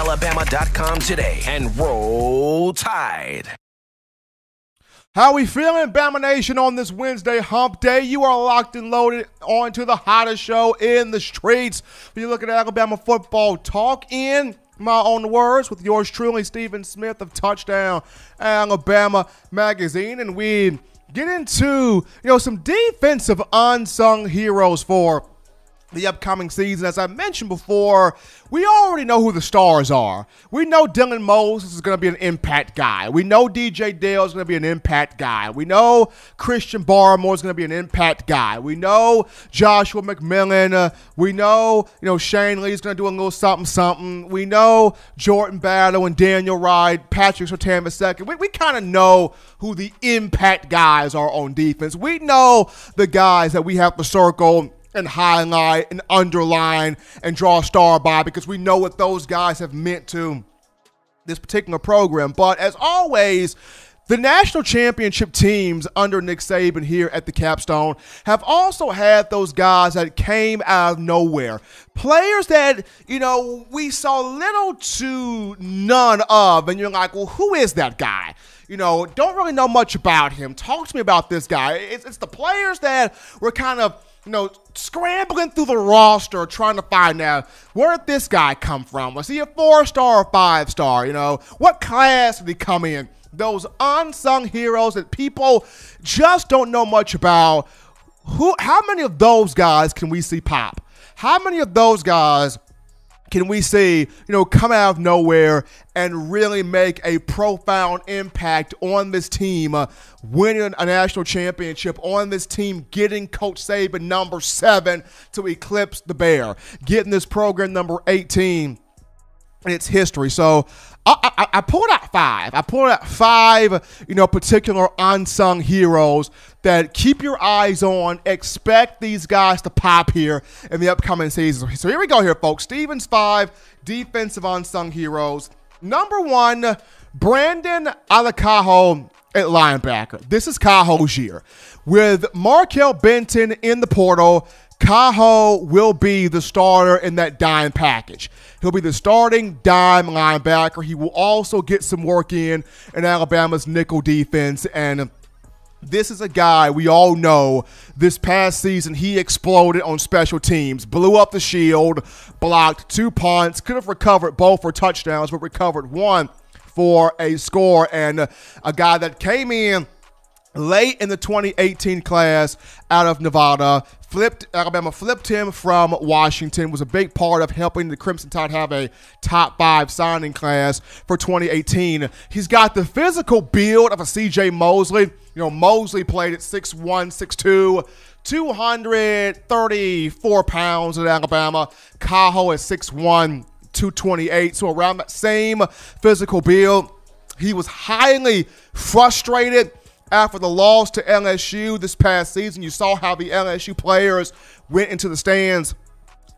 alabama.com today and roll tide. How we feeling, Bama Nation, on this Wednesday hump day? You are locked and loaded onto the hottest show in the streets. When you look at Alabama football talk in my own words with yours truly, Stephen Smith of Touchdown Alabama Magazine. And we get into, you know, some defensive unsung heroes for the upcoming season. As I mentioned before, we already know who the stars are. We know Dylan Moses is going to be an impact guy. We know DJ Dale is going to be an impact guy. We know Christian Barmore is going to be an impact guy. We know Joshua McMillon. Uh, we know you know Shane Lee is going to do a little something something. We know Jordan Battle and Daniel Wright, Patrick Surtain II. We, we kind of know who the impact guys are on defense. We know the guys that we have to circle and highlight and underline and draw a star by because we know what those guys have meant to this particular program. But as always, the national championship teams under Nick Saban here at the Capstone have also had those guys that came out of nowhere. Players that, you know, we saw little to none of. And you're like, well, who is that guy? You know, don't really know much about him. Talk to me about this guy. It's, it's the players that were kind of you know, scrambling through the roster trying to find out where did this guy come from? Was he a four star or five star? You know, what class did he come in? Those unsung heroes that people just don't know much about. Who? How many of those guys can we see pop? How many of those guys can we see, you know, come out of nowhere and really make a profound impact on this team, uh, winning a national championship, on this team getting Coach Saban number seven to eclipse the Bear, getting this program number 18 in its history. So I, I, I, pulled out five. I pulled out five, you know, particular unsung heroes that keep your eyes on. Expect these guys to pop here in the upcoming season. So here we go here, folks. Stevens five defensive unsung heroes. Number one, Brandon Ale Kaho at linebacker. This is Kaho's year. With Markail Benton in the portal, Kaho will be the starter in that dime package. He'll be the starting dime linebacker. He will also get some work in in Alabama's nickel defense. And this is a guy we all know this past season he exploded on special teams, blew up the shield, blocked two punts, could have recovered both for touchdowns, but recovered one for a score. And a guy that came in late in the 2018 class out of Nevada. Flipped Alabama flipped him from Washington. Was a big part of helping the Crimson Tide have a top five signing class for 2018. He's got the physical build of a C.J. Mosley. You know, Mosley played at 6'1", 6'2", 234 pounds at Alabama. Kaho at 6'1", 228. So around that same physical build. He was highly frustrated after the loss to LSU this past season. You saw how the LSU players went into the stands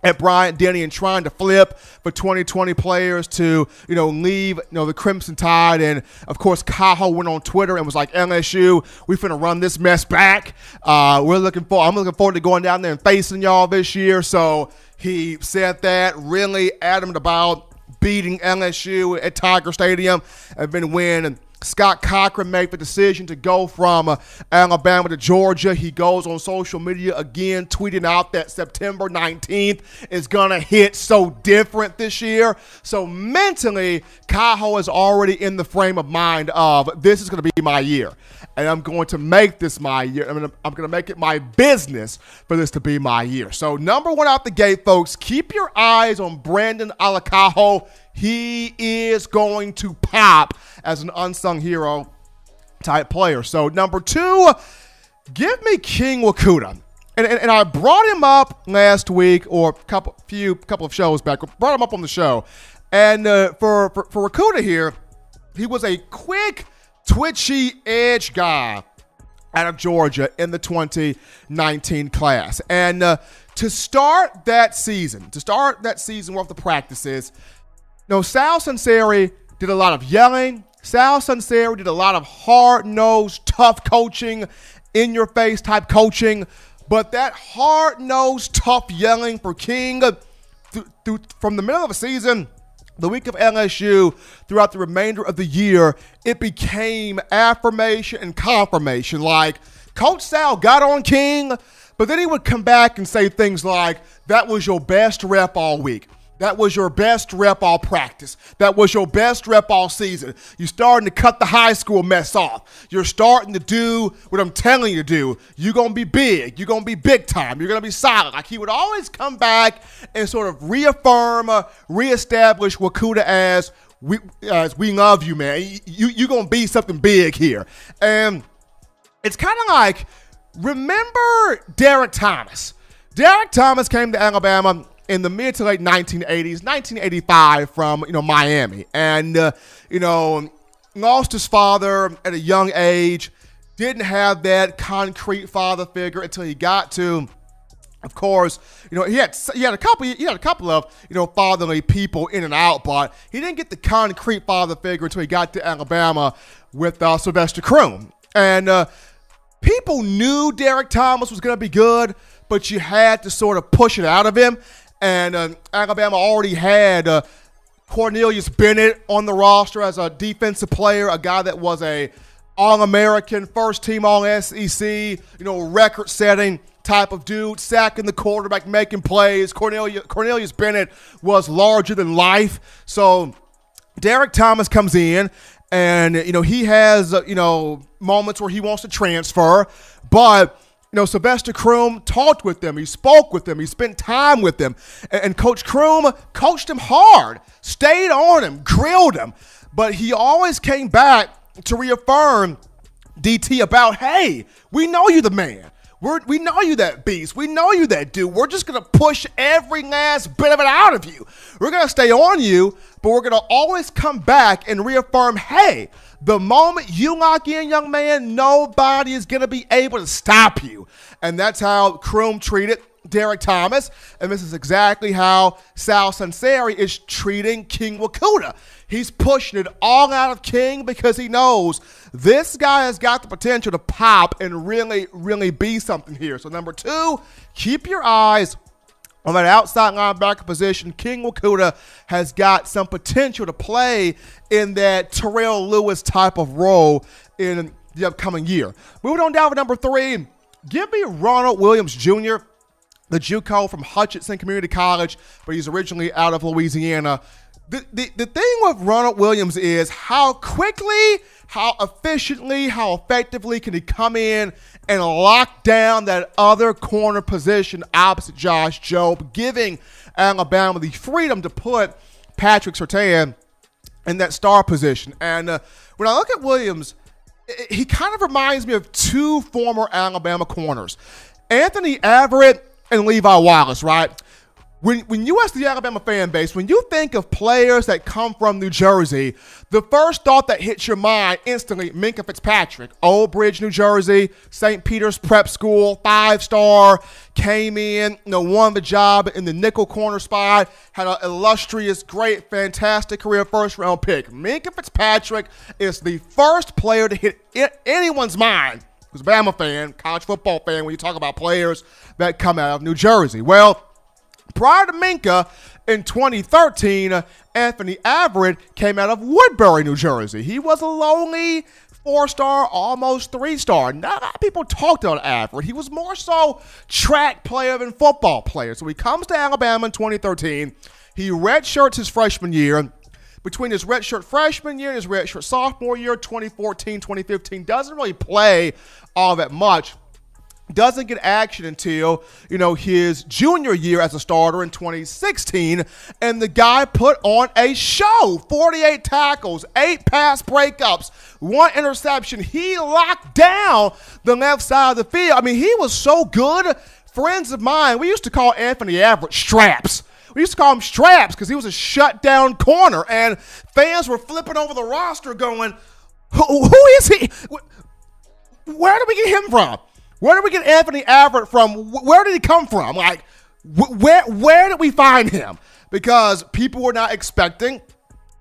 at Bryant Denny and trying to flip for 2020 players to, you know, leave, you know, the Crimson Tide. And of course, Kaho went on Twitter and was like, LSU, we finna run this mess back. Uh, we're looking for, I'm looking forward to going down there and facing y'all this year. So he said that, really adamant about beating LSU at Tiger Stadium and then win Scott Cochran made the decision to go from uh, Alabama to Georgia. He goes on social media again, tweeting out that September 19th is going to hit so different this year. So mentally, Kaho is already in the frame of mind of this is going to be my year. And I'm going to make this my year. I'm going to, I'm going to make it my business for this to be my year. So, number one out the gate, folks, keep your eyes on Brandon Ale Kaho. He is going to pop as an unsung hero type player. So, number two, give me King Mwikuta. And, and, and, I brought him up last week or a couple few couple of shows back. Brought him up on the show, and uh, for, for for here, he was a quick, twitchy edge guy out of Georgia in the 2019 class. And uh, to start that season, to start that season with the practices, no, Sal Sunseri did a lot of yelling. Sal Sunseri did a lot of hard nosed, tough coaching, in your face type coaching. But that hard nosed, tough yelling for King th- th- from the middle of the season, the week of LSU, throughout the remainder of the year, it became affirmation and confirmation. Like, Coach Sal got on King, but then he would come back and say things like, that was your best rep all week. That was your best rep all practice. That was your best rep all season. You're starting to cut the high school mess off. You're starting to do what I'm telling you to do. You're going to be big. You're going to be big time. You're going to be solid. Like he would always come back and sort of reaffirm, uh, reestablish Mwikuta as we, as we love you, man. You, you're going to be something big here. And it's kind of like, remember Derrick Thomas? Derrick Thomas came to Alabama in the mid to late 1980s, 1985 from you know Miami, and uh, you know lost his father at a young age. Didn't have that concrete father figure until he got to. Of course, you know he had he had a couple he had a couple of you know fatherly people in and out, but he didn't get the concrete father figure until he got to Alabama with uh, Sylvester Croom. And uh, people knew Derrick Thomas was going to be good, but you had to sort of push it out of him and uh, Alabama already had uh, Cornelius Bennett on the roster as a defensive player, a guy that was a All-American, first team All-SEC, you know, record-setting type of dude, sacking the quarterback, making plays. Cornelius, Cornelius Bennett was larger than life, so Derrick Thomas comes in, and you know he has uh, you know moments where he wants to transfer, but you know, Sylvester Croom talked with them. He spoke with them. He spent time with them. And, and Coach Croom coached him hard, stayed on him, grilled him. But he always came back to reaffirm DT about, hey, we know you're the man. We're, we know you that beast. We know you that dude. We're just going to push every last bit of it out of you. We're going to stay on you, but we're going to always come back and reaffirm hey, the moment you lock in, young man, nobody is going to be able to stop you. And that's how Croom treated Derrick Thomas. And this is exactly how Sal Sunseri is treating King Mwikuta. He's pushing it all out of King because he knows this guy has got the potential to pop and really, really be something here. So, number two, keep your eyes on that outside linebacker position, King Mwikuta has got some potential to play in that Terrell Lewis type of role in the upcoming year. Moving on down to number three, give me Ronald Williams Jr., the JUCO from Hutchinson Community College, but he's originally out of Louisiana. The, the, the thing with Ronald Williams is how quickly, how efficiently, how effectively can he come in and lock down that other corner position opposite Josh Jobe, giving Alabama the freedom to put Patrick Surtain in that star position. And uh, when I look at Williams, he kind of reminds me of two former Alabama corners, Anthony Averett and Levi Wallace, right? When, when you ask the Alabama fan base, when you think of players that come from New Jersey, the first thought that hits your mind instantly, Minkah Fitzpatrick, Old Bridge, New Jersey, St. Peter's Prep School, five star, came in, you know, won the job in the nickel corner spot, had an illustrious, great, fantastic career first round pick. Minkah Fitzpatrick is the first player to hit anyone's mind who's a Bama fan, college football fan, when you talk about players that come out of New Jersey. Well, Prior to Minkah, in 2013, Anthony Averett came out of Woodbury, New Jersey. He was a lonely four star, almost three star. Not a lot of people talked about Averett. He was more so track player than football player. So he comes to Alabama in 2013. He redshirts his freshman year. Between his redshirt freshman year and his redshirt sophomore year, 2014, 2015, doesn't really play all that much doesn't get action until you know his junior year as a starter in 2016 and the guy put on a show. 48 tackles 8 pass breakups 1 interception. He locked down the left side of the field. I mean he was so good. Friends of mine we used to call anthony averett straps. We used to call him straps because he was a shutdown corner and fans were flipping over the roster going who, who is he? Where did we get him from where did we get Anthony Averett from? Where did he come from? Like, where where did we find him? Because people were not expecting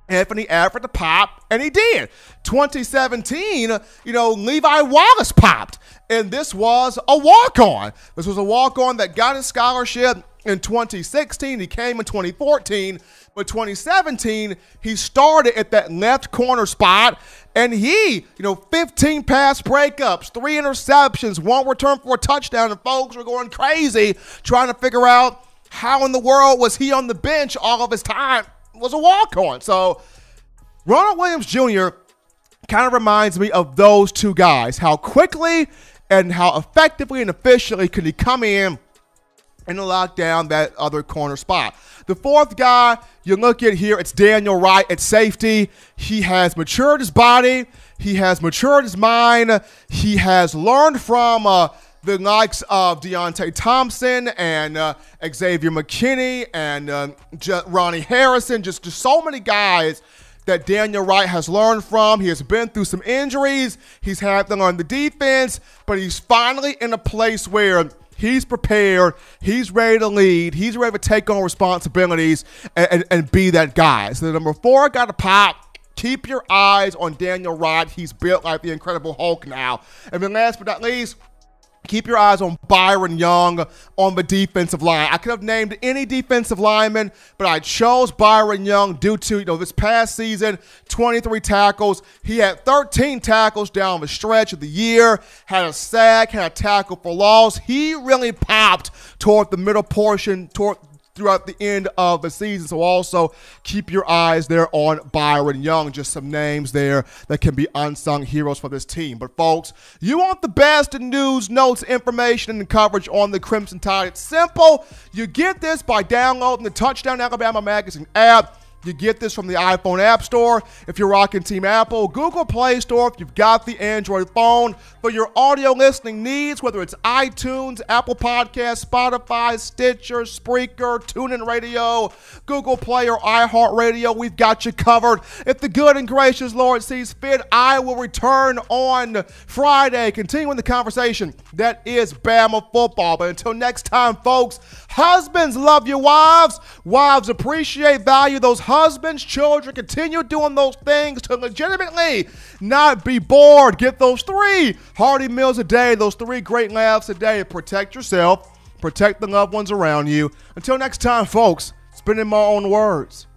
Anthony Averett to pop, and he did. 2017, you know, Levi Wallace popped, and this was a walk on. This was a walk on that got his scholarship in 2016. He came in 2014, but 2017, he started at that left corner spot, and he, you know, 15 pass breakups, three interceptions, one return for a touchdown, and folks were going crazy trying to figure out how in the world was he on the bench all of his time was a walk on. So Ronald Williams Jr. kind of reminds me of those two guys. How quickly and how effectively and efficiently could he come in and lock down that other corner spot. The fourth guy you look at here, it's Daniel Wright at safety. He has matured his body, he has matured his mind, he has learned from uh, the likes of Deionte Thompson and uh, Xavier McKinney and uh, Ronnie Harrison, just, just so many guys that Daniel Wright has learned from. He has been through some injuries. He's had to on the defense, but he's finally in a place where He's prepared. He's ready to lead. He's ready to take on responsibilities and, and, and be that guy. So, number four, got to pop. Keep your eyes on Daniel Rod. He's built like the Incredible Hulk now. And then, last but not least, Keep your eyes on Byron Young on the defensive line. I could have named any defensive lineman, but I chose Byron Young due to you know this past season, 23 tackles. He had 13 tackles down the stretch of the year, had a sack, had a tackle for loss. He really popped toward the middle portion, toward throughout the end of the season. So also keep your eyes there on Byron Young. Just some names there that can be unsung heroes for this team. But folks, you want the best in news, notes, information, and coverage on the Crimson Tide. It's simple. You get this by downloading the Touchdown Alabama Magazine app. You get this from the iPhone App Store if you're rocking Team Apple, Google Play Store if you've got the Android phone. For your audio listening needs, whether it's iTunes, Apple Podcasts, Spotify, Stitcher, Spreaker, TuneIn Radio, Google Play, or iHeartRadio, we've got you covered. If the good and gracious Lord sees fit, I will return on Friday, continuing the conversation that is Bama football. But until next time, folks, husbands love your wives, wives appreciate, value those husbands, children, continue doing those things to legitimately not be bored. Get those three hearty meals a day, those three great laughs a day. Protect yourself, protect the loved ones around you. Until next time, folks, spending my own words.